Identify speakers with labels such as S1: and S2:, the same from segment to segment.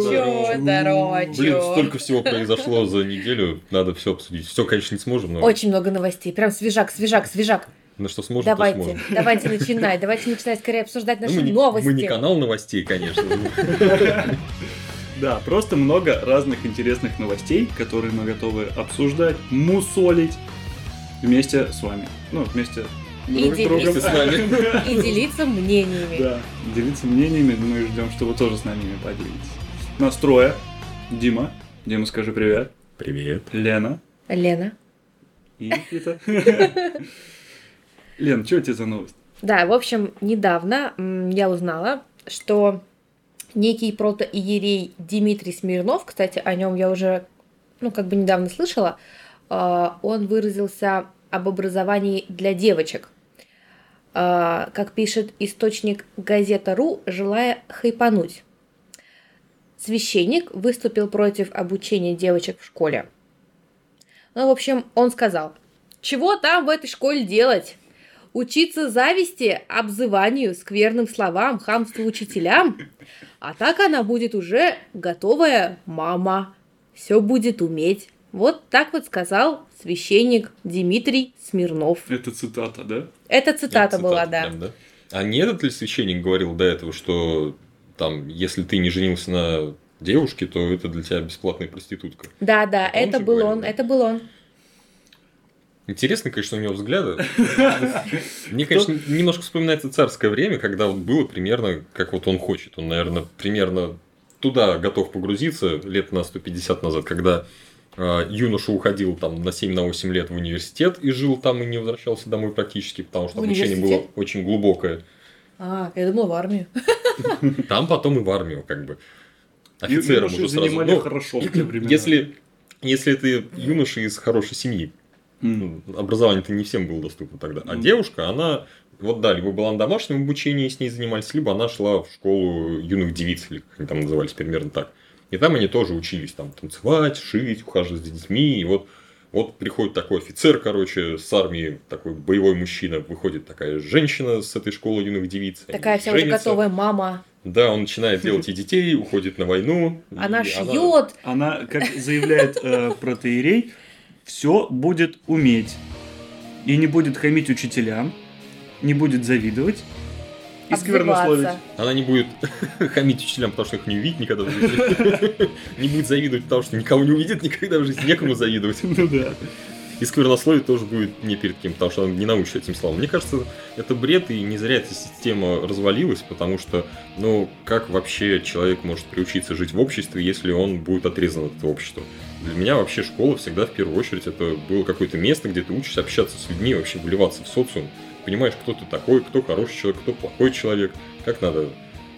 S1: здорово,
S2: Блин, столько всего произошло за неделю, надо все обсудить. Все, конечно, не сможем, но
S1: Очень много новостей. Прям свежак, свежак, свежак.
S2: на что сможем, то
S1: Давайте,
S2: сможем.
S1: давайте начинать. Давайте начинать скорее обсуждать
S2: Ну,
S1: наши
S2: мы, не,
S1: новости.
S2: мы не канал новостей, конечно.
S3: Да, просто много разных интересных новостей, которые мы готовы обсуждать, мусолить вместе с вами. Ну, вместе
S1: И
S3: друг с другом.
S1: делиться.
S2: С нами.
S1: И делиться мнениями.
S3: Да, делиться мнениями, мы ждем, что вы тоже с нами поделитесь. Нас трое. Дима. Дима, скажи привет.
S2: Привет.
S3: Лена.
S1: Лена.
S3: И Никита. Лен, что у тебя за новость?
S1: Да, в общем, недавно я узнала, что некий протоиерей Дмитрий Смирнов, кстати, о нем я уже, ну, как бы недавно слышала, э, он выразился об образовании для девочек. Э, Как пишет источник газета.ру, желая хайпануть. Священник выступил против обучения девочек в школе. Ну, в общем, он сказал, чего там в этой школе делать? Учиться зависти, обзыванию, скверным словам, хамству учителям? А так она будет уже готовая мама. Все будет уметь. Вот так вот сказал священник Дмитрий Смирнов.
S3: Это цитата, да?
S1: Это цитата
S2: Это
S1: была,
S2: цитата
S1: да.
S2: прям, А не этот ли священник говорил до этого, что там, если ты не женился на девушке, то это для тебя бесплатная проститутка?
S1: Да, да,
S2: Это он
S1: это был
S2: говорил,
S1: он, это был он.
S2: Интересно, конечно, у него взгляды. Мне, конечно, немножко вспоминается царское время, когда вот было примерно, как вот он хочет. Он, наверное, примерно туда готов погрузиться лет на 150 назад, когда э, юноша уходил там на 7-8 лет в университет и жил там и не возвращался домой практически, потому что обучение было очень глубокое.
S1: А, я думала в армию.
S2: Там потом и в армию как бы. Офицером уже сразу.
S3: занимали
S2: Ну,
S3: хорошо в те времена.
S2: если, если ты юноша из хорошей семьи. Ну, образование-то не всем было доступно тогда. А девушка, она, вот да, либо была на домашнем обучении, с ней занимались, либо она шла в школу юных девиц, или как они там назывались, примерно так. И там они тоже учились там танцевать, шить, ухаживать за детьми. И вот, вот приходит такой офицер, короче, с армии, такой боевой мужчина, выходит такая женщина с этой школы юных девиц.
S1: Такая вся уже готовая мама.
S2: Да, он начинает делать и детей, уходит на войну.
S1: Она шьет.
S3: Она, как заявляет э, протеерей, все будет уметь. И не будет хамить учителям, не будет завидовать и сквернословить.
S2: Она не будет хамить учителям, потому что их не увидит никогда в жизни. Не будет завидовать, потому что никого не увидит никогда в жизни, некому завидовать.
S3: Ну да.
S2: И сквернословить тоже будет не перед кем, потому что он не научится этим словам. Мне кажется, это бред, и не зря эта система развалилась, потому что, ну, как вообще человек может приучиться жить в обществе, если он будет отрезан от этого общества? Для меня вообще школа всегда в первую очередь это было какое-то место, где ты учишься общаться с людьми, вообще вливаться в социум. Понимаешь, кто ты такой, кто хороший человек, кто плохой человек, как надо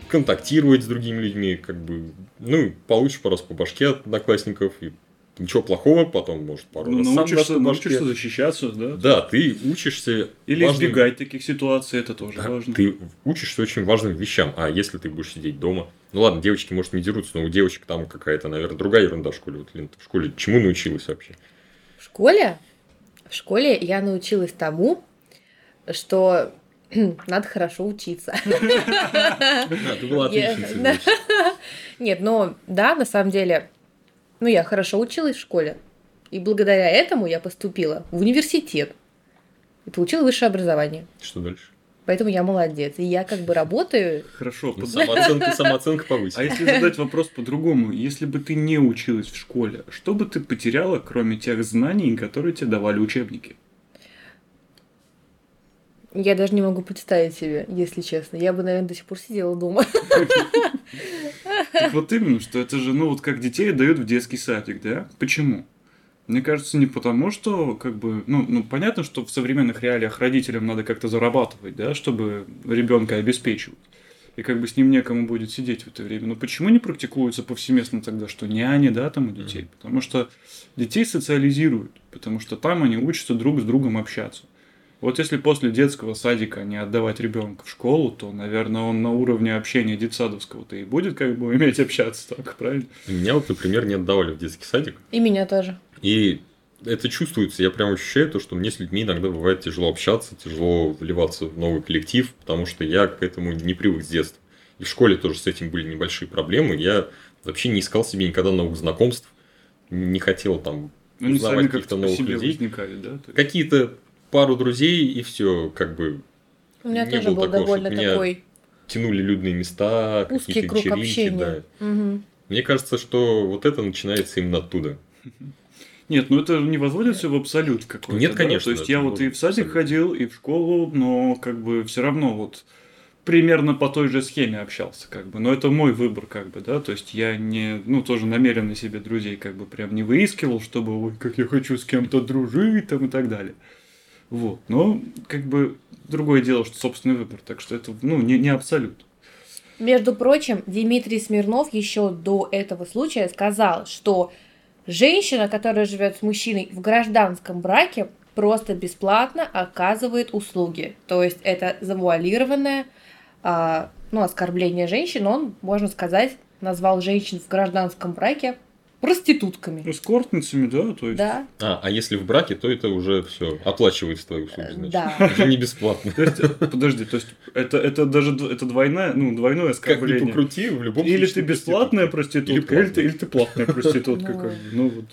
S2: контактировать с другими людьми, как бы, ну, получишь пару раз по башке от одноклассников, и ничего плохого, потом, может, пару
S3: Ну,
S2: раз сам
S3: научишься,
S2: по башке.
S3: научишься защищаться, да?
S2: Да, ты учишься...
S3: Или
S2: важным-
S3: избегать таких ситуаций, это тоже
S2: Да,
S3: важно.
S2: Ты учишься очень важным вещам. А если ты будешь сидеть дома? Ну ладно, девочки, может, не дерутся, но у девочек там какая-то, наверное, другая ерунда в школе. Вот, Лен, в школе чему научилась вообще?
S1: В школе? В школе я научилась тому, что надо хорошо учиться.
S2: Ты была отличницей.
S1: Нет, но да, на самом деле, ну я хорошо училась в школе. И благодаря этому я поступила в университет. И получила высшее образование.
S2: Что дальше?
S1: Поэтому я молодец. И я как бы работаю.
S3: Хорошо. Под-
S2: самооценка, самооценка
S3: А
S2: повысилась.
S3: если задать вопрос по-другому, если бы ты не училась в школе, что бы ты потеряла, кроме тех знаний, которые тебе давали учебники?
S1: Я даже не могу представить себе, если честно. Я бы, наверное, до сих пор сидела дома.
S3: Так вот именно, что это же, ну вот как детей дают в детский садик, да? Почему? Мне кажется, не потому, что, как бы, ну, ну, понятно, что в современных реалиях родителям надо как-то зарабатывать, да, чтобы ребенка обеспечивать. И как бы с ним некому будет сидеть в это время. Но почему не практикуется повсеместно тогда, что няни, да, там у детей? Потому что детей социализируют, потому что там они учатся друг с другом общаться. Вот если после детского садика не отдавать ребенка в школу, то, наверное, он на уровне общения детсадовского-то и будет как бы уметь общаться так, правильно?
S2: Меня вот, например, не отдавали в детский садик.
S1: И меня тоже.
S2: И это чувствуется. Я прям ощущаю то, что мне с людьми иногда бывает тяжело общаться, тяжело вливаться в новый коллектив, потому что я к этому не привык с детства. И в школе тоже с этим были небольшие проблемы. Я вообще не искал себе никогда новых знакомств, не хотел там
S3: Ну,
S2: узнавать каких-то новых
S3: себе
S2: людей.
S3: возникали, да?
S2: Какие-то пару друзей и все, как бы
S1: У меня
S2: Не
S1: тоже был
S2: такого,
S1: довольно
S2: меня
S1: такой
S2: тянули людные места,
S1: узкий
S2: какие-то
S1: круг
S2: вечеринки,
S1: общения.
S2: да.
S1: Мгм.
S2: Мне кажется, что вот это начинается именно оттуда.
S3: Нет, ну это не возводится в абсолют какой-то.
S2: Нет,
S3: да?
S2: конечно,
S3: То есть я вот и в садик
S2: абсолют.
S3: ходил, и в школу, но как бы все равно вот примерно по той же схеме общался, как бы. Но это мой выбор, как бы, да. То есть я не, ну, тоже намеренно себе друзей как бы прям не выискивал, чтобы, ой, как я хочу с кем-то дружить там и так далее. Вот. Но как бы другое дело, что собственный выбор. Так что это, ну, не, не абсолют.
S1: Между прочим, Дмитрий Смирнов еще до этого случая сказал, что женщина, которая живет с мужчиной в гражданском браке, просто бесплатно оказывает услуги. То есть это завуалированное а, ну, оскорбление женщин. Он, можно сказать, назвал женщин в гражданском браке проститутками.
S3: Эскортницами, да, то есть...
S1: Да,
S2: А, а если в браке, то это уже все оплачивается твои услуги, значит.
S1: да.
S2: Уже не бесплатно.
S3: То есть, э, подожди, то есть это, это даже это двойная, ну, двойное
S2: Как ни
S3: оскорбление.
S2: покрути, в любом
S3: Или
S2: случае
S3: ты бесплатная
S2: проститутка.
S3: проститутка, или, ты, или ты платная проститутка.
S1: Ну.
S3: как бы. Ну вот.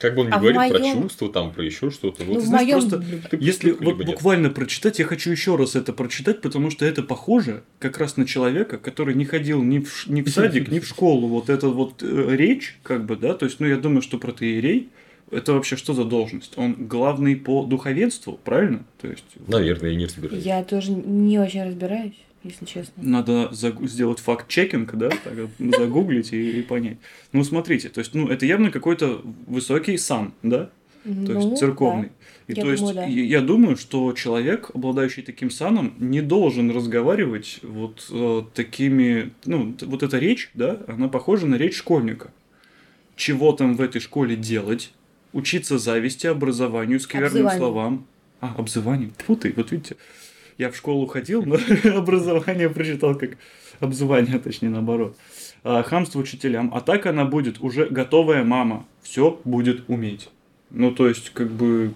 S2: Как бы он
S1: А в
S2: говорит про
S1: моём-
S2: чувства, там, про еще что-то.
S1: Ну,
S2: Вот
S1: в
S3: знаешь,
S1: моем...
S3: просто
S2: ты
S3: Если вот
S2: нет.
S3: буквально прочитать, я хочу еще раз это прочитать, потому что это похоже как раз на человека, который не ходил ни в, ш- ни в садик, ни в школу. Вот эта вот э, речь, как бы, да, то есть, ну, я думаю, что протеерей, это вообще что за должность? Он главный по духовенству, правильно? То есть,
S2: Наверное, я не разбираюсь.
S1: Я тоже не очень разбираюсь, если честно.
S3: Надо сделать факт-чекинг, да, так, загуглить и, и понять. Ну, смотрите, то есть, ну, это явно какой-то высокий сан, да, то
S1: Ну,
S3: есть церковный. И
S1: Я
S3: то есть,
S1: думаю, да.
S3: я, думаю, что человек, обладающий таким саном, не должен разговаривать вот э, такими, ну, вот эта речь, да, она похожа на речь школьника. Чего там в этой школе делать? Учиться зависти, образованию, скверным
S1: Обзыванию.
S3: словам. А, обзыванию. Тьфу ты, вот видите, я в школу ходил, но образование прочитал как обзывание, точнее наоборот. А, хамство учителям. А так она будет уже готовая мама. Все будет уметь. Ну, то есть, как бы,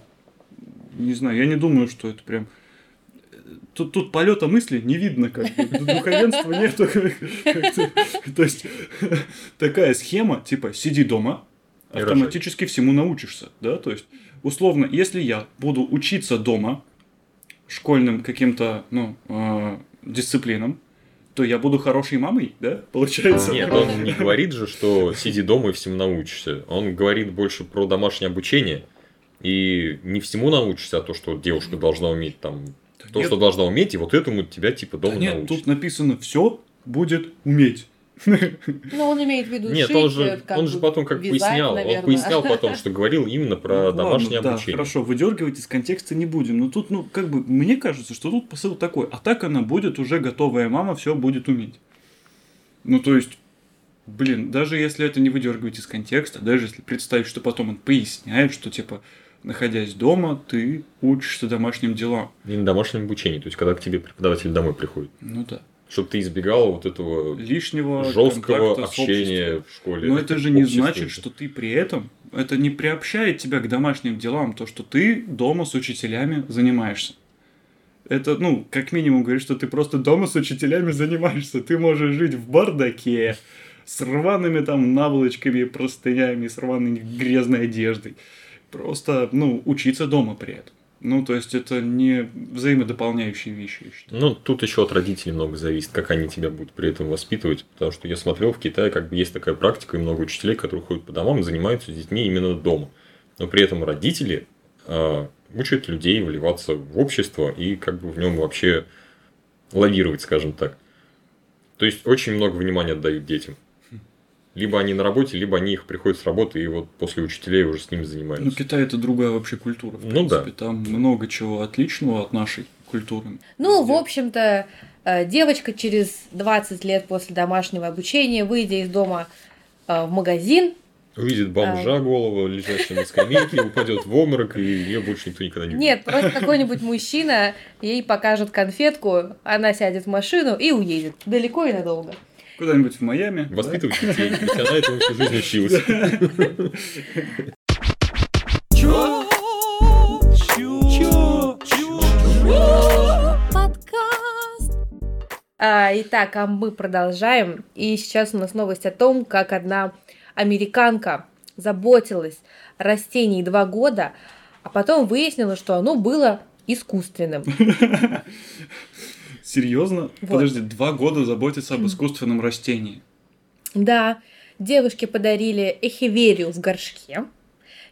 S3: не знаю, я не думаю, что это прям... Тут, тут полета мысли не видно, как бы, духовенства нету. То есть, такая схема, типа, сиди дома, автоматически всему научишься, да, то есть, условно, если я буду учиться дома школьным каким-то, ну, э, дисциплинам, то я буду хорошей мамой, да, получается?
S2: Нет, он не говорит же, что сиди дома и всему научишься. Он говорит больше про домашнее обучение. И не всему научишься, а то, что девушка должна уметь там.
S3: Да
S2: То,
S3: нет,
S2: что должна уметь, и вот этому тебя типа
S3: да
S2: дома
S3: нет,
S2: научат.
S3: тут написано все будет уметь.
S1: Ну, он имеет в виду
S2: Нет,
S1: шить,
S2: он же,
S1: как
S2: он
S1: бы
S2: же потом как
S1: вязать,
S2: пояснял,
S1: наверное.
S2: он пояснял потом, что говорил именно про
S3: Ну, ладно,
S2: домашнее
S3: да,
S2: обучение.
S3: хорошо, выдергивать из контекста не будем. Но тут, ну, как бы, мне кажется, что тут посыл такой. А так она будет уже готовая мама, все будет уметь. Ну, то есть, блин, даже если это не выдергивать из контекста, даже если представить, что потом он поясняет, что, типа, находясь дома, ты учишься домашним делам.
S2: И на домашнем обучении, то есть когда к тебе преподаватель домой приходит.
S3: Ну да.
S2: Чтобы ты избегал вот этого
S3: Лишнего
S2: жесткого общения в школе.
S3: Но это же не значит, что ты при этом, это не приобщает тебя к домашним делам, то, что ты дома с учителями занимаешься. Это, ну, как минимум говорит, что ты просто дома с учителями занимаешься. Ты можешь жить в бардаке, с рваными там наволочками, простынями, с рваной грязной одеждой. Просто, ну, учиться дома при этом. Ну, то есть это не взаимодополняющие вещи, я считаю.
S2: Ну, тут еще от родителей много зависит, как они тебя будут при этом воспитывать. Потому что я смотрел, в Китае как бы есть такая практика, и много учителей, которые ходят по домам и занимаются с детьми именно дома. Но при этом родители а, учат людей вливаться в общество и как бы в нем вообще лавировать, скажем так. То есть очень много внимания отдают детям. Либо они на работе, либо они их приходят с работы и вот после учителей уже с ними
S3: Ну,
S2: занимаются.
S3: Китай это другая вообще культура. В
S2: Ну да.
S3: принципе. Там много чего отличного от нашей культуры.
S1: Ну, в
S3: Везде.
S1: общем-то, э, девочка через 20 лет после домашнего обучения, выйдя из дома э, в магазин,
S2: Увидит бомжа голову, лежащего на скамейке, упадет в обморок, и ее больше никто никогда не увидит.
S1: нет, просто какой-нибудь мужчина ей покажет конфетку, она сядет в машину и уедет. Далеко и надолго.
S3: Куда-нибудь в Майами. да?
S2: Воспитывать детей, ведь она этому всю жизнь училась.
S4: Чё? Чё? Чё?
S1: Подкаст. А, итак, а мы продолжаем. И сейчас у нас новость о том, как одна американка заботилась о растении два года, а потом выяснила, что оно было искусственным.
S3: Серьезно?
S1: Вот.
S3: Подожди, два года заботиться об искусственном растении.
S1: Да, девушке подарили эхиверию в горшке,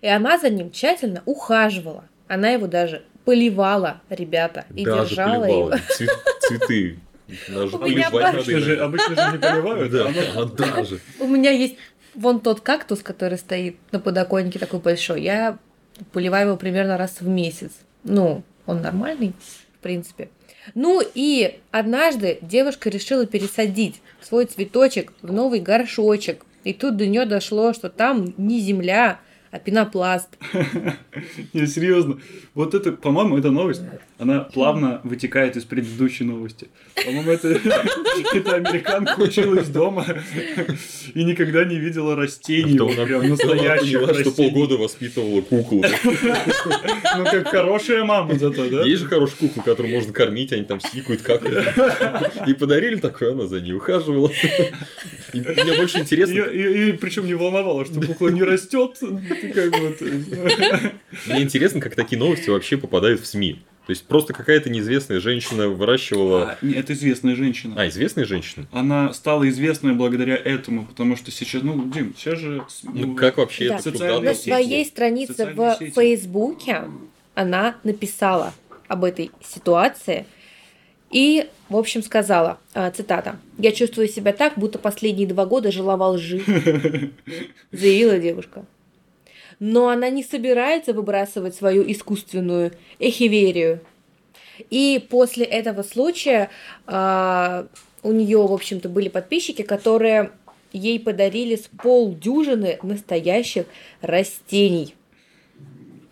S1: и она за ним тщательно ухаживала. Она его даже поливала, ребята, и
S2: Даже
S1: держала
S2: поливала.
S1: его.
S2: Цве- Цветы. Даже
S1: У меня
S2: поливать
S3: Обычно же, обычно же не поливают.
S2: Да,
S3: а
S2: а даже.
S1: У меня есть вон тот кактус, который стоит на подоконнике такой большой. Я поливаю его примерно раз в месяц. Ну, он нормальный, в принципе. Ну и однажды девушка решила пересадить свой цветочек в новый горшочек. И тут до нее дошло, что там не земля, а пенопласт.
S3: Не, серьезно. Вот это, по-моему, эта новость, она плавно вытекает из предыдущей новости. По-моему, это, американка училась дома и никогда не видела растений, прям
S2: она
S3: настоящих
S2: что полгода воспитывала куклу.
S3: Ну, как хорошая мама зато, да?
S2: Есть же хорошая кукла, которую можно кормить, они там сикают, как И подарили такое, она за ней ухаживала. И мне больше интересно,
S3: И, причем не волновало, что кукла не растет. Как
S2: мне интересно, как такие новости вообще попадают в СМИ. То есть просто какая-то неизвестная женщина выращивала...
S3: А, не, это известная женщина.
S2: А, известная женщина?
S3: Она стала известной благодаря этому, потому что сейчас, ну, Дим, сейчас же... с-
S2: Ну как вообще
S1: Да.
S2: это
S3: Социальные
S1: На
S3: сети.
S1: своей странице
S3: Социальные
S1: в
S3: сети.
S1: Фейсбуке она написала об этой ситуации и, в общем, сказала, а, цитата, «Я чувствую себя так, будто последние два года жила во лжи», заявила девушка. Но она не собирается выбрасывать свою искусственную эхиверию. И после этого случая а, у нее, в общем-то, были подписчики, которые ей подарили с полдюжины настоящих растений.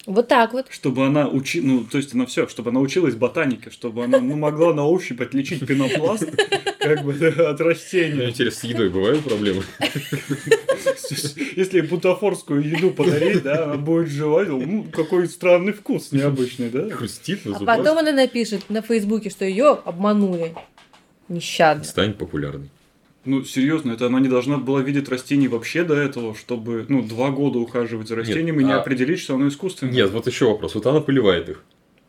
S1: Вот так вот.
S3: Чтобы она учи... ну, то есть она все, чтобы она училась ботанике, чтобы она ну, могла на ощупь отличить пенопласт как бы от растения.
S2: интересно, с едой бывают проблемы?
S3: Если бутафорскую еду подарить, да, она будет жевать, ну, какой странный вкус необычный, да?
S2: Хрустит на
S1: А потом она напишет на Фейсбуке, что ее обманули. Нещадно.
S2: Станет популярной.
S3: Ну, серьезно, это она не должна была видеть растений вообще до этого, чтобы, ну, два года ухаживать за растением и не
S2: а-
S3: определить, что оно искусственное.
S2: Нет, вот еще вопрос. Вот она поливает их.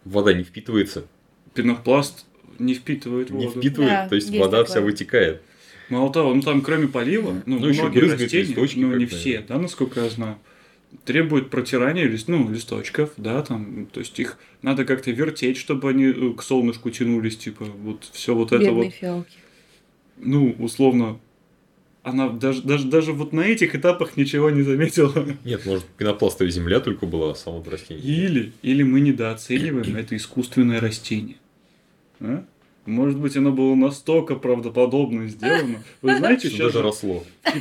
S2: Вода не впитывается.
S3: Пенопласт не впитывает
S2: Не
S3: воду.
S2: впитывает,
S1: Да,
S2: то есть
S1: есть
S2: вода
S1: такое.
S2: вся вытекает.
S3: Мало того, ну там кроме полива, ну,
S2: Ну,
S3: многие растения,
S2: листочки
S3: ну не все, да, насколько я знаю, требуют протирания лист, ну, листочков, да, там, то есть их надо как-то вертеть, чтобы они э, к солнышку тянулись, типа, вот все вот это
S1: Бедные
S3: вот,
S1: фиалки.
S3: Ну, условно, она даже, даже, даже вот на этих этапах ничего не заметила.
S2: Нет, может, пенопластовая земля только была, а само растение.
S3: Или, или мы недооцениваем это искусственное растение. А? Может быть, оно было настолько правдоподобно сделано. Вы знаете,
S2: Что
S3: сейчас
S2: даже
S3: же,
S2: росло.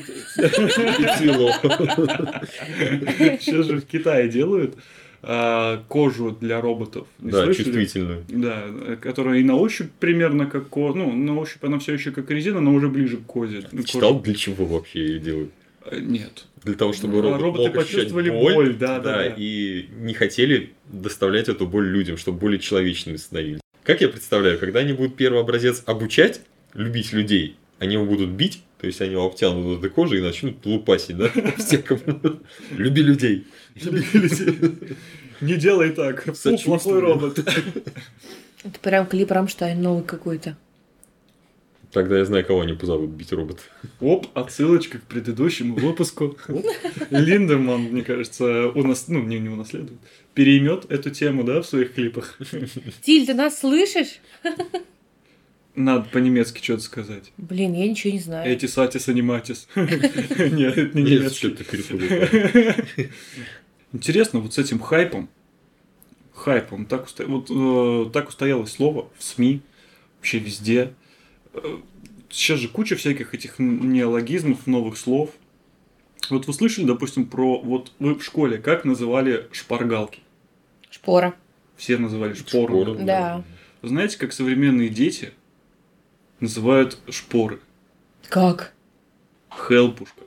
S3: Сейчас же в Китае делают а, кожу для роботов. Не
S2: Да,
S3: слышали?
S2: чувствительную.
S3: Да, э, которая и на ощупь примерно как кожа. Ну, на ощупь она все еще как резина, но уже ближе к козе. Ну,
S2: Читал,
S3: коже.
S2: для чего вообще ее делают?
S3: Э, Нет.
S2: Для того, чтобы робот
S3: роботы
S2: мог
S3: почувствовали
S2: боль,
S3: боль, да, да, да.
S2: и не хотели доставлять эту боль людям, чтобы более человечными становились. Как я представляю, когда они будут первый образец обучать, любить людей, они его будут бить, то есть они его обтянут этой кожей и начнут лупасить, да? Всех, кому- Люби людей.
S3: Не делай так. Фу, плохой робот.
S1: Это прям клип Рамштайн новый какой-то.
S2: Тогда я знаю, кого они позовут бить робот.
S3: Оп, отсылочка к предыдущему выпуску. Линдеман, мне кажется, у нас, ну, не, не унаследует, переймет эту тему, да, в своих клипах.
S1: Тиль, ты нас слышишь?
S3: Надо по-немецки что-то сказать.
S1: Блин, я ничего не знаю.
S3: Эти сатис аниматис. Нет, это не немецкий. Интересно, вот с этим хайпом, хайпом, так, усто- вот, э, так устоялось слово в СМИ, вообще везде. Э, Сейчас же куча всяких этих неологизмов, новых слов. Вот вы слышали, допустим, про... Вот вы в школе как называли шпаргалки?
S1: Шпора.
S3: Все называли шпору.
S2: Шпоры.
S1: Да.
S3: Знаете, как современные дети называют шпоры?
S1: Как?
S3: Хелпушка.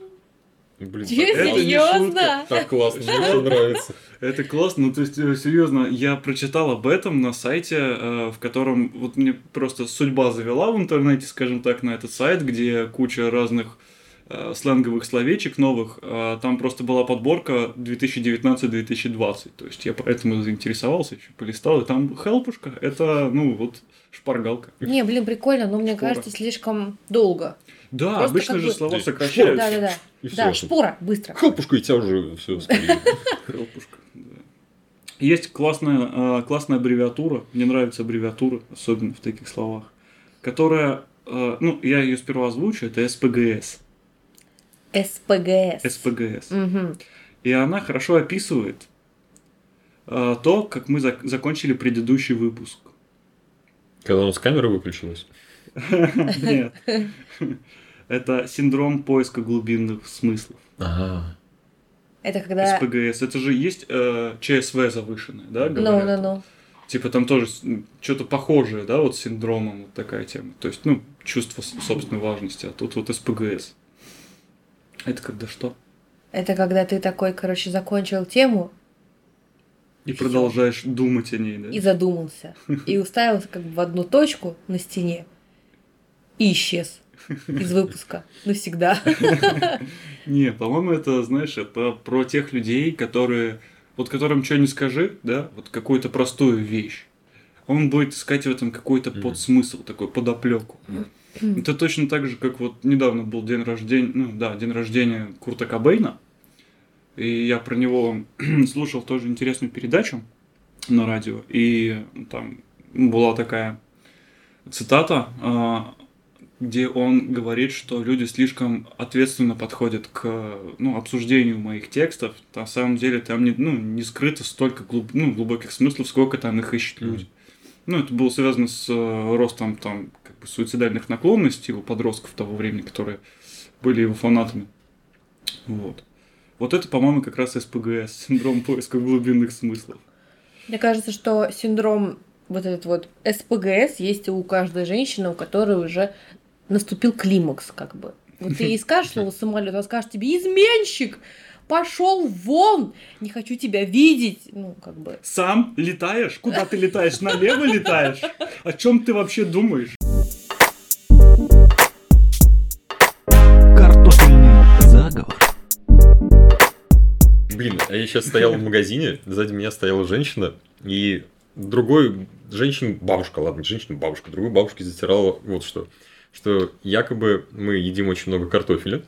S2: Блин,
S1: Че,
S3: это не
S1: серьезно?
S2: так классно, мне очень нравится.
S3: Это классно, ну то есть, э, серьезно, я прочитал об этом на сайте, э, в котором вот мне просто судьба завела в интернете, скажем так, на этот сайт, где куча разных э, сленговых словечек новых, там просто была подборка 2019-2020, то есть я поэтому заинтересовался, еще полистал, и там хелпушка, это, ну, вот шпаргалка.
S1: Не, блин, прикольно, но мне
S3: Шпора.
S1: кажется, слишком долго.
S3: Да,
S1: Просто
S3: обычно же
S1: бы-
S3: слова
S2: есть
S3: сокращаются.
S1: Да, да, да.
S2: И
S1: Да,
S2: тут.
S1: шпора, быстро.
S2: Хлопушка, и тебя уже все
S3: Хелпушка, да. Есть классная, э, классная аббревиатура, мне нравится аббревиатура, особенно в таких словах, которая, э, ну, я ее сперва озвучу, это СПГС.
S1: СПГС.
S3: СПГС.
S1: Мгм.
S3: И она хорошо описывает э, то, как мы зак- закончили предыдущий выпуск.
S2: Когда у нас камера выключилась.
S3: Нет. Это синдром поиска глубинных смыслов.
S2: Ага.
S1: Это когда...
S3: СПГС. Это же есть э, ЧСВ завышенное, да,
S1: Ну,
S3: говорят?
S1: ну, ну.
S3: Типа там тоже что-то похожее, да, вот с синдромом, вот такая тема. То есть, ну, чувство собственной важности, а тут вот СПГС. Это когда что?
S1: Это когда ты такой, короче, закончил тему
S3: И
S1: Всё.
S3: продолжаешь думать о ней, да?
S1: и задумался. И уставился как бы в одну точку на стене. И исчез из выпуска навсегда.
S3: Не, по-моему, это, знаешь, это про тех людей, которые, вот которым что не скажи, да, вот какую-то простую вещь, он будет искать в этом какой-то подсмысл, такой подоплеку. Это точно так же, как вот недавно был день рождения, ну да, день рождения Курта Кобейна, и я про него слушал тоже интересную передачу на радио, и там была такая цитата, а, где он говорит, что люди слишком ответственно подходят к ну, обсуждению моих текстов. На самом деле там не, ну, не скрыто столько глуб- ну, глубоких смыслов, сколько там их ищут люди. Ну, это было связано с э, ростом там как бы суицидальных наклонностей у подростков того времени, которые были его фанатами. Вот. Вот это, по-моему, как раз СПГС, синдром поиска глубинных смыслов.
S1: Мне кажется, что синдром вот этот вот СПГС есть у каждой женщины, у которой уже наступил климакс, как бы. Вот ты ей скажешь слово самолет, она скажет тебе изменщик, пошел вон, не хочу тебя видеть, ну как бы.
S3: Сам летаешь? Куда ты летаешь? Налево летаешь? О чем ты вообще думаешь?
S2: Блин, а я сейчас стоял в магазине, сзади меня стояла женщина, и другой женщин, бабушка, ладно, женщина, бабушка, другой бабушке затирала вот что. Что якобы мы едим очень много картофеля.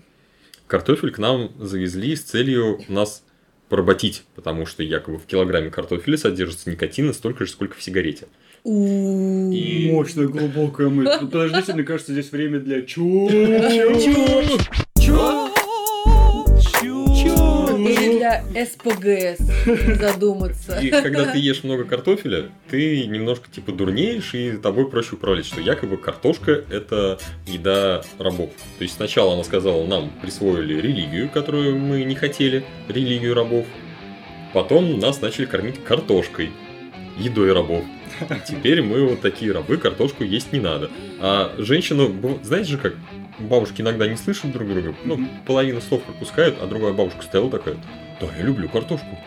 S2: Картофель к нам завезли с целью нас поработить, потому что якобы в килограмме картофеля содержится никотина столько же, сколько в сигарете. И-
S3: Мощная глубокая мысль. Подождите, мне кажется, здесь время для чу.
S4: Чё?
S1: СПГС, задуматься.
S2: И когда ты ешь много картофеля, ты немножко типа дурнеешь, и тобой проще управлять, что якобы картошка это еда рабов. То есть сначала она сказала, нам присвоили религию, которую мы не хотели, религию рабов. Потом нас начали кормить картошкой, едой рабов. И теперь мы вот такие рабы, картошку есть не надо. А женщину, знаете же как, бабушки иногда не слышат друг друга, ну, половину слов пропускают, а другая бабушка стояла такая, да, я люблю картошку.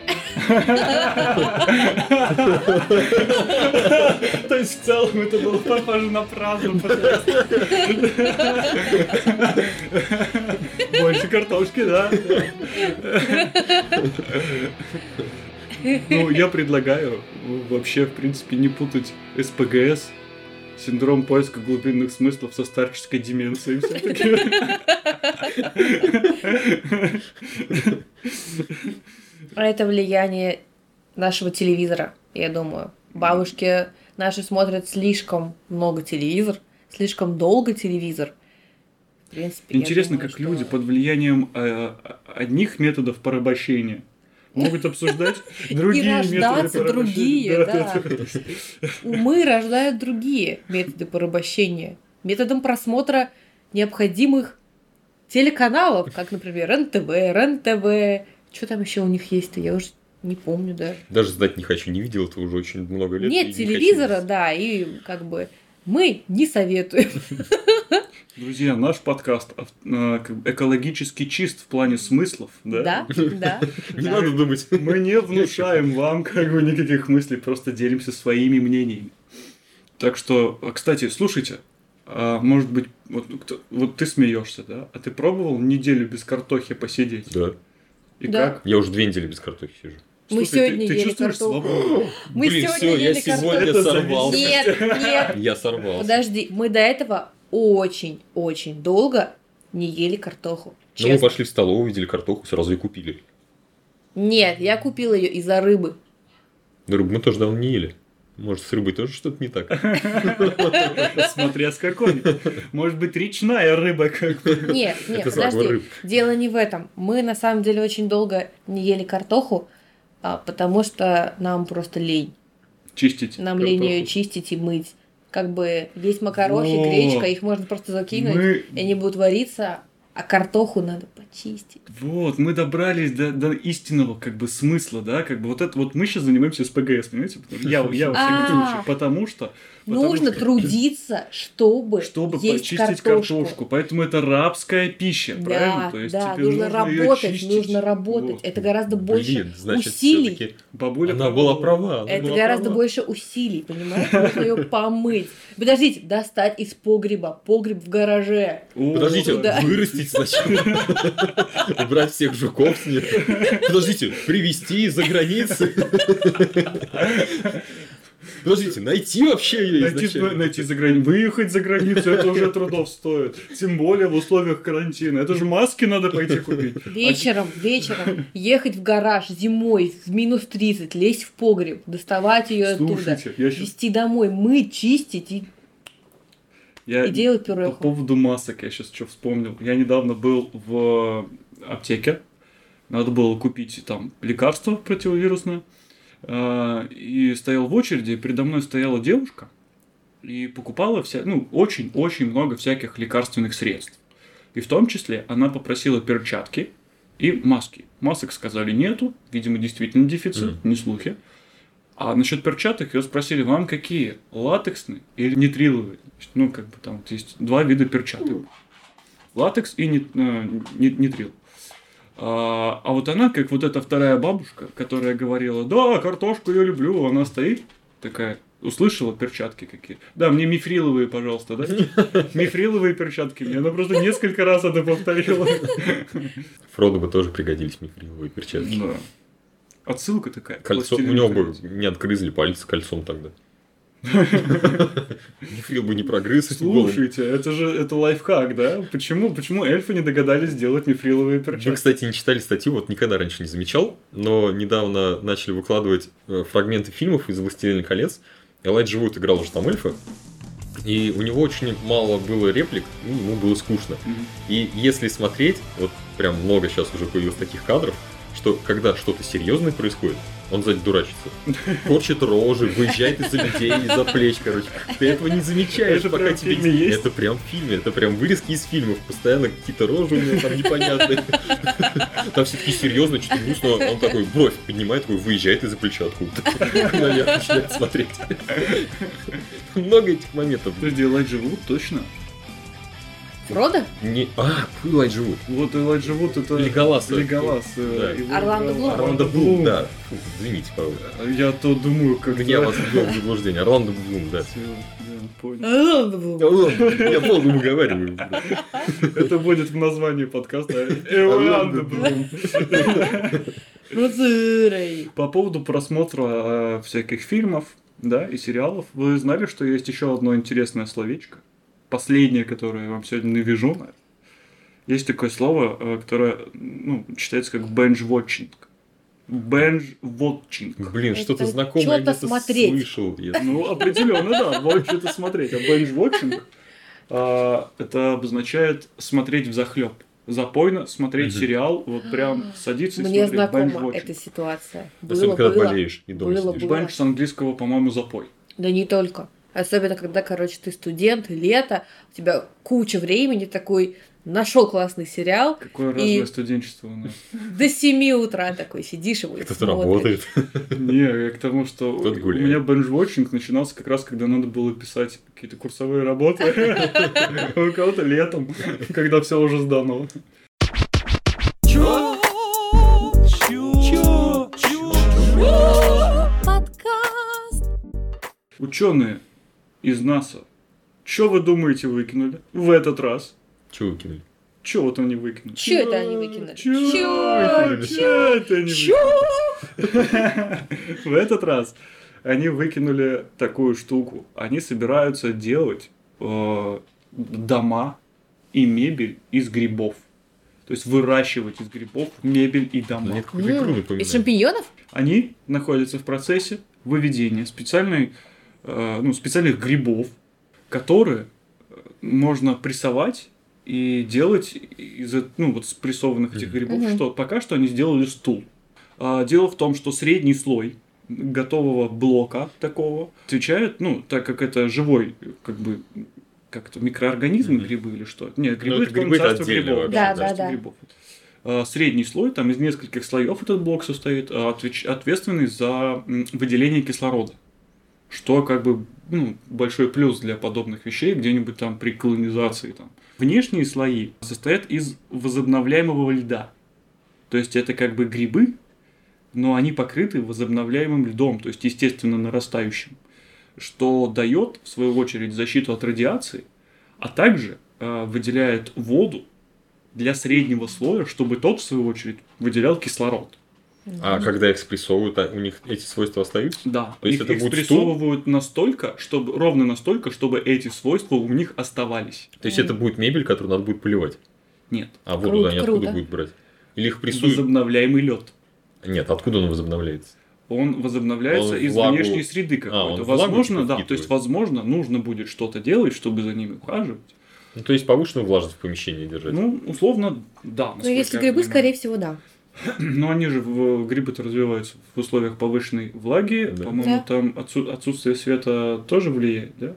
S3: То есть в целом это было похоже на правду. Больше картошки, да? Ну, я предлагаю вообще, в принципе, не путать СПГС, синдром поиска глубинных смыслов со старческой деменцией все-таки.
S1: А это влияние нашего телевизора, я думаю. Бабушки наши смотрят слишком много телевизор, слишком долго телевизор. В принципе,
S3: Интересно,
S1: думаю,
S3: как
S1: что-
S3: люди под влиянием э, одних методов порабощения могут обсуждать другие методы
S1: рождаться
S3: порабощения.
S1: другие, да. Умы рождают другие методы порабощения. Методом просмотра необходимых телеканалов, как, например, НТВ, РЕН-ТВ. Что там еще у них есть-то? Я уже не помню, да.
S2: Даже знать не хочу, не видел это уже очень много лет. и
S1: Нет
S2: не
S1: телевизора, да, и как бы мы не советуем.
S3: Друзья, наш подкаст э, экологически чист в плане смыслов, да?
S1: Да, да.
S2: Не
S1: да.
S2: надо думать.
S3: Мы не внушаем вам как бы никаких мыслей, просто делимся своими мнениями. Так что, а, кстати, слушайте, а, может быть, вот, кто- вот ты смеешься, да? А ты пробовал неделю без картохи посидеть?
S2: Да.
S3: И
S1: Да.
S3: как?
S2: Я уже две недели без картохи сижу.
S1: Мы
S3: Слушай,
S1: сегодня
S3: ты, ты
S1: ели
S3: чувствуешь
S1: картоху.
S3: свободу?
S1: Мы
S2: Блин,
S1: сегодня
S2: всё, я
S1: ели
S2: сегодня
S1: картоху.
S3: Это
S2: сорвался.
S1: Нет, нет.
S2: Я сорвался.
S1: Подожди, мы до этого очень-очень долго не ели картоху.
S2: Ну, мы
S1: Честно.
S2: пошли в столовую, увидели картоху, сразу и купили.
S1: Нет, я купила ее из-за рыбы.
S2: Да рыбу мы тоже давно не ели. Может, с рыбой тоже что-то не так?
S3: Смотря с какой. Может быть, речная рыба как бы.
S1: Нет, нет, подожди. Дело не в этом. Мы на самом деле очень долго не ели картоху, а, потому что нам просто лень.
S3: Чистить.
S1: Нам лень ее чистить и мыть. Как бы есть макарохи,
S3: Вот.
S1: гречка, их можно просто закинуть,
S3: Мы
S1: и они будут вариться, а картоху надо почистить.
S3: Вот, мы добрались до, до истинного как бы смысла, да, как бы вот это вот мы сейчас занимаемся с ПГС, понимаете? Я, я во всяком
S1: А.
S3: случае, потому что,
S1: Нужно
S3: что-
S1: трудиться, чтобы,
S3: чтобы
S1: есть
S3: почистить
S1: картошку.
S3: картошку. Поэтому это рабская пища, правильно?
S1: Да,
S3: То есть
S1: да,
S3: тебе
S1: нужно
S3: её
S1: работать, нужно работать.
S3: Вот.
S1: Это гораздо больше
S2: Блин, значит,
S1: усилий.
S3: Бабуля
S2: она была права. она
S1: Это
S2: была
S1: гораздо
S2: права.
S1: больше усилий, понимаешь? Нужно ее помыть. Подождите, достать из погреба. Погреб в гараже.
S2: Подождите, вырастить сначала. Убрать всех жуков с них. Подождите, привезти из-за границы. Подождите, найти вообще ее
S3: Найти,
S2: изначально.
S3: найти за границу, выехать за границу, это уже трудов стоит. Тем более в условиях карантина. Это же маски надо пойти купить.
S1: Вечером, вечером ехать в гараж зимой в минус 30, лезть в погреб, доставать ее оттуда,
S3: сейчас...
S1: везти домой, мыть, чистить и,
S3: Я...
S1: и делать
S3: По
S1: пюреху.
S3: поводу масок я сейчас что вспомнил. Я недавно был в аптеке. Надо было купить там лекарство противовирусное. А, И стоял в очереди, и передо мной стояла девушка и покупала вся, ну, очень-очень много всяких лекарственных средств. И в том числе она попросила перчатки и маски. Масок сказали нету, видимо, действительно дефицит,
S2: Мгм.
S3: не слухи. А насчет перчаток ее спросили, вам какие? Латексные или нитриловые? Ну, как бы там вот есть два вида перчаток. Латекс и нит- э, ни- нитрил. А, а вот она, как вот эта вторая бабушка, которая говорила, да, картошку я люблю, она стоит, такая, услышала перчатки какие. Да, мне мифриловые, пожалуйста, да? Мифриловые перчатки мне. Она просто несколько раз это повторила.
S2: Фроду бы тоже пригодились мифриловые перчатки.
S3: Да. Отсылка такая.
S2: Кольцо, у
S3: «Властелин
S2: него бы
S3: колец».
S2: не отгрызли пальцы кольцом тогда. Мифрил бы не прогрыз.
S3: Слушайте, это же это лайфхак, да? Почему, почему эльфы не догадались сделать мифриловые
S2: Вы,
S3: перчатки?
S2: кстати, не читали статью, вот никогда раньше не замечал, но недавно начали выкладывать э, фрагменты фильмов из «Властелина колец». Элайджа Вуд играл уже там эльфа, и у него очень мало было реплик, ну, ему было скучно.
S3: Мгм.
S2: И если смотреть, вот прям много сейчас уже появилось таких кадров, что когда что-то серьезное происходит, он сзади дурачится. Корчит рожи, выезжает из-за людей, из-за плеч, короче. Ты этого не замечаешь,
S3: Это
S2: пока тебе...
S3: фильме есть?
S2: Это прям в фильме, это прям вырезки из фильмов. Постоянно какие-то рожи у него там непонятные. Там все таки серьезно, что-то грустно. Он такой бровь поднимает, такой выезжает из-за плеча откуда-то. Наверх начинает смотреть. Много этих моментов.
S3: Подожди, Элайджа Вуд, точно?
S1: Фродо?
S2: Не... А, Элайджа Вуд.
S3: Вот Элайджа Вуд это...
S2: Леголас.
S3: Леголас. э,
S2: Да.
S3: его
S1: Орландо Блум.
S2: Орландо Блум, да. Фу, Извините, Павел.
S3: Я то думаю, как...
S2: Меня вас ввел в заблуждение. Орландо Блум, да.
S3: Да, понял.
S2: Я полно уговариваю.
S3: Это будет в названии подкаста. Орландо Блум.
S1: Ну.
S3: По поводу просмотра э, всяких фильмов, да, и сериалов, вы знали, что есть еще одно интересное словечко? Последнее, которое я вам сегодня навяжу. Есть такое слово, э, которое ну, читается как бенж-вотчинг. Бенж-вотчинг.
S2: Блин, что-то знакомое
S1: чё-то
S2: где-то
S1: смотреть.
S2: слышал. я.
S3: Ну, определенно, да, вот что-то смотреть. А бенж-вотчинг а, это обозначает смотреть в захлеб. Запойно смотреть сериал, вот прям садиться и
S1: Мне
S3: смотреть
S1: знакома эта ситуация.
S2: Особенно,
S1: Было,
S2: когда
S1: было.
S2: болеешь и дома
S1: Было,
S2: сидишь.
S1: было.
S3: Бенж с английского, по-моему, запой.
S1: Да не только. Особенно, когда, короче, ты студент, лето, у тебя куча времени, такой нашел классный сериал.
S3: Какое разное студенчество у нас.
S1: До 7 утра такой сидишь его
S2: Кто-то работает.
S3: Не, я к тому, что у меня бенджвотчинг начинался как раз, когда надо было писать какие-то курсовые работы. У кого-то летом, когда все уже сдано. Чё? Чё? Чё? Подкаст. Ученые из НАСА. Что вы думаете выкинули в этот раз?
S2: Что выкинули?
S3: Че вот они выкинули?
S1: Че это они выкинули?
S3: Че это они выкинули? В этот раз они выкинули такую штуку. Они собираются делать э, дома и мебель из грибов. То есть выращивать из грибов мебель и дома. Нет,
S1: из шампиньонов?
S3: Они находятся в процессе выведения специальной, ну, специальных грибов, которые э, можно прессовать и делать из ну, вот спрессованных этих грибов, mm-hmm. что пока что они сделали стул. А, дело в том, что средний слой готового блока такого отвечает, ну, так как это живой, как бы, как-то микроорганизмы mm-hmm. грибы или что? Нет, грибы, ну, это грибы царство грибов.
S1: Да, да, да. Грибов.
S3: А, средний слой, там из нескольких слоев этот блок состоит, а, отвеч... ответственный за выделение кислорода. Что как бы ну, большой плюс для подобных вещей где-нибудь там при колонизации там Внешние слои состоят из возобновляемого льда. То есть это как бы грибы, но они покрыты возобновляемым льдом, то есть естественно нарастающим, что дает, в свою очередь, защиту от радиации, а также э, выделяет воду для среднего слоя, чтобы тот, в свою очередь, выделял кислород.
S2: А когда их спрессовывают, а у них эти свойства остаются?
S3: Да. То есть их, это их спрессовывают стул? настолько, чтобы ровно настолько, чтобы эти свойства у них оставались.
S2: То есть mm. это будет мебель, которую надо будет поливать?
S3: Нет.
S2: А воду они откуда будут брать? Или их прессуют?
S3: Возобновляемый лед.
S2: Нет, откуда он возобновляется?
S3: Он возобновляется он из влагу... внешней среды какой-то. А, возможно, да. То есть, возможно, нужно будет что-то делать, чтобы за ними ухаживать.
S2: Ну, то есть повышенную влажность в помещении держать.
S3: Ну, условно, да.
S1: Ну, если грибы, скорее всего, да.
S3: Но они же в грибы-то развиваются в условиях повышенной влаги. Да. По-моему, да. там отсу- отсутствие света тоже влияет, да?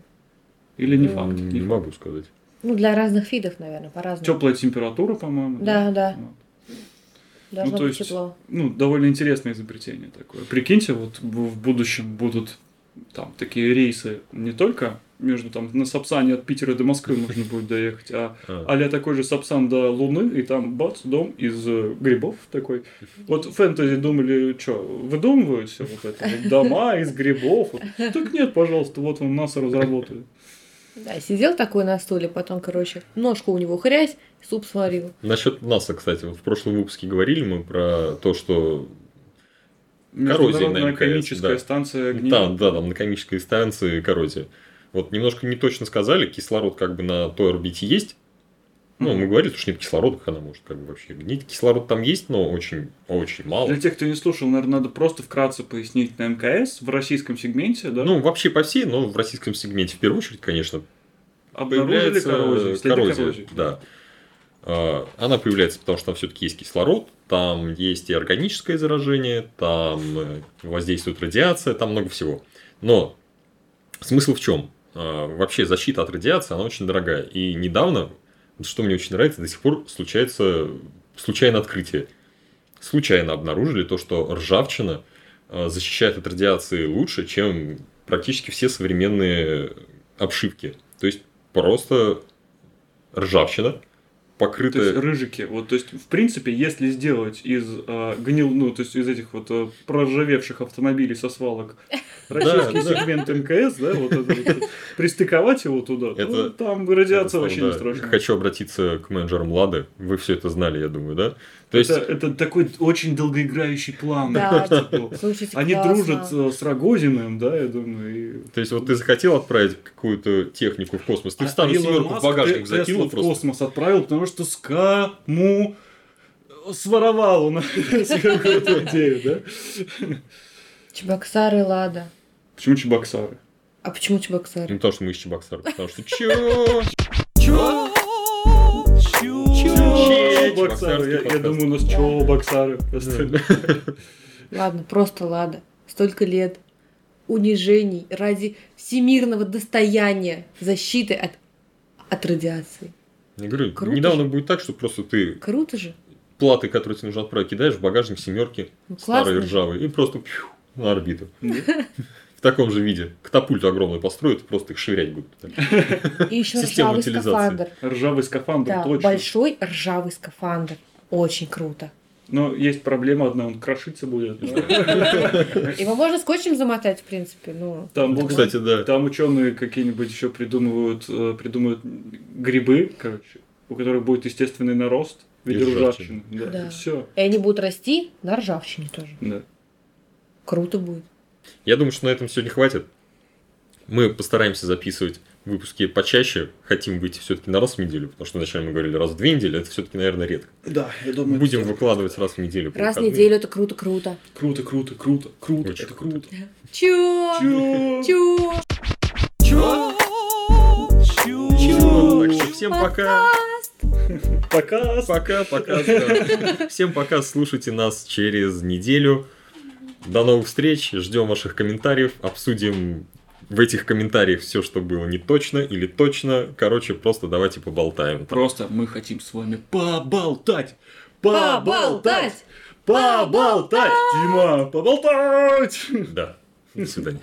S3: Или не факт?
S2: Не, не факт. могу сказать.
S1: Ну, для разных видов, наверное, по-разному.
S3: Теплая температура, по-моему.
S1: Да, да. да. Вот. Должно
S3: ну, то
S1: быть есть, тепло.
S3: Ну, довольно интересное изобретение такое. Прикиньте, вот в будущем будут там такие рейсы не только между там на Сапсане от Питера до Москвы можно будет доехать, а а такой же Сапсан до Луны, и там бац, дом из э, грибов такой. Вот фэнтези думали, что, выдумывают все вот это, вот, дома из грибов. Так нет, пожалуйста, вот он НАСА разработали.
S1: Да, сидел такой на стуле, потом, короче, ножку у него хрясь, суп сварил.
S2: Насчет НАСА, кстати, вот в прошлом выпуске говорили мы про то, что коррозия на МКС.
S3: комическая да. станция
S2: гниет. Да, да, там на комической станции коррозия. Вот немножко не точно сказали, кислород как бы на той орбите есть. Ну, мы говорили, что нет кислорода, как она может как бы вообще гнить. Кислород там есть, но очень, очень мало.
S3: Для тех, кто не слушал, наверное, надо просто вкратце пояснить на МКС в российском сегменте, да?
S2: Ну, вообще по всей, но в российском сегменте в первую очередь, конечно,
S3: Обнаружили коррозию,
S2: коррозия, коррозии. да. Она появляется, потому что там все-таки есть кислород, там есть и органическое заражение, там э, воздействует радиация, там много всего. Но смысл в чем? А, вообще защита от радиации, она очень дорогая. И недавно, что мне очень нравится, до сих пор случается случайное открытие. Случайно обнаружили то, что ржавчина защищает от радиации лучше, чем практически все современные обшивки. То есть просто ржавчина – покрыты...
S3: То есть рыжики. Вот, то есть, в принципе, если сделать из э, гнил, ну, то есть из этих вот э, проржавевших автомобилей со свалок российский сегмент МКС, да, вот это пристыковать его туда, это, там радиация вообще не страшная.
S2: Хочу обратиться к менеджерам Лады. Вы все это знали, я думаю, да?
S3: То это, есть... это такой очень долгоиграющий план. Да. Слушайте, Они классно. дружат э, с Рогозиным, да, я думаю. И...
S2: То есть, вот ты захотел отправить какую-то технику в космос, ты а встану семерку в багажник закинул
S3: просто. в космос отправил, потому что с кому своровал он эту идею, да?
S1: Чебоксары, Лада.
S3: Почему Чебоксары?
S1: А почему Чебоксары?
S2: Ну, потому что мы из Чебоксар. Потому что чё?
S3: Чё? Чебоксары. Я, я думаю, у нас Чебоксары.
S1: Ладно, просто Лада. Столько лет унижений ради всемирного достояния защиты от, от радиации.
S2: Я говорю,
S1: Круто
S2: недавно
S1: же.
S2: будет так, что просто ты
S1: Круто же.
S2: платы, которые тебе нужно отправить, кидаешь в багажник семерки,
S1: Ну,
S2: старые ржавые, и просто пью, на орбиту. В таком же виде. Катапульту огромную построят, просто их швырять будут.
S1: И еще
S2: Система
S1: ржавый
S2: утилизации.
S1: скафандр.
S3: Ржавый скафандр, точно.
S1: большой ржавый скафандр. Очень круто.
S3: Но есть проблема одна, он крошиться будет.
S1: Его можно скотчем замотать, в принципе. Ну,
S3: Там,
S2: Ну, кстати, да.
S3: Там ученые какие-нибудь еще придумывают, э, придумывают грибы, короче, у которых будет естественный нарост в виде ржавчины. Да,
S1: Да.
S3: все.
S1: и они будут расти на ржавчине тоже.
S3: Да.
S1: Круто будет.
S2: Я думаю, что на этом сегодня хватит. Мы постараемся записывать выпуски почаще. Хотим выйти все-таки на раз в неделю, потому что вначале мы говорили раз в две недели. Это все-таки, наверное, редко.
S3: Да, я думаю.
S2: Будем выкладывать раз в неделю.
S1: Раз в неделю это круто-круто.
S3: Круто, круто, круто, круто,
S2: Очень
S3: это
S2: круто.
S3: круто.
S1: Чё?
S3: Чё?
S1: Чё?
S4: Чё?
S2: Так что всем пока.
S3: Пока.
S2: Пока, пока. Всем пока. Слушайте нас через неделю. До новых встреч. Ждем ваших комментариев. Обсудим в этих комментариях все, что было не точно или точно. Короче, просто давайте поболтаем.
S3: Просто мы хотим с вами поболтать.
S1: Поболтать!
S3: Поболтать! Дима, поболтать!
S2: Да. До свидания.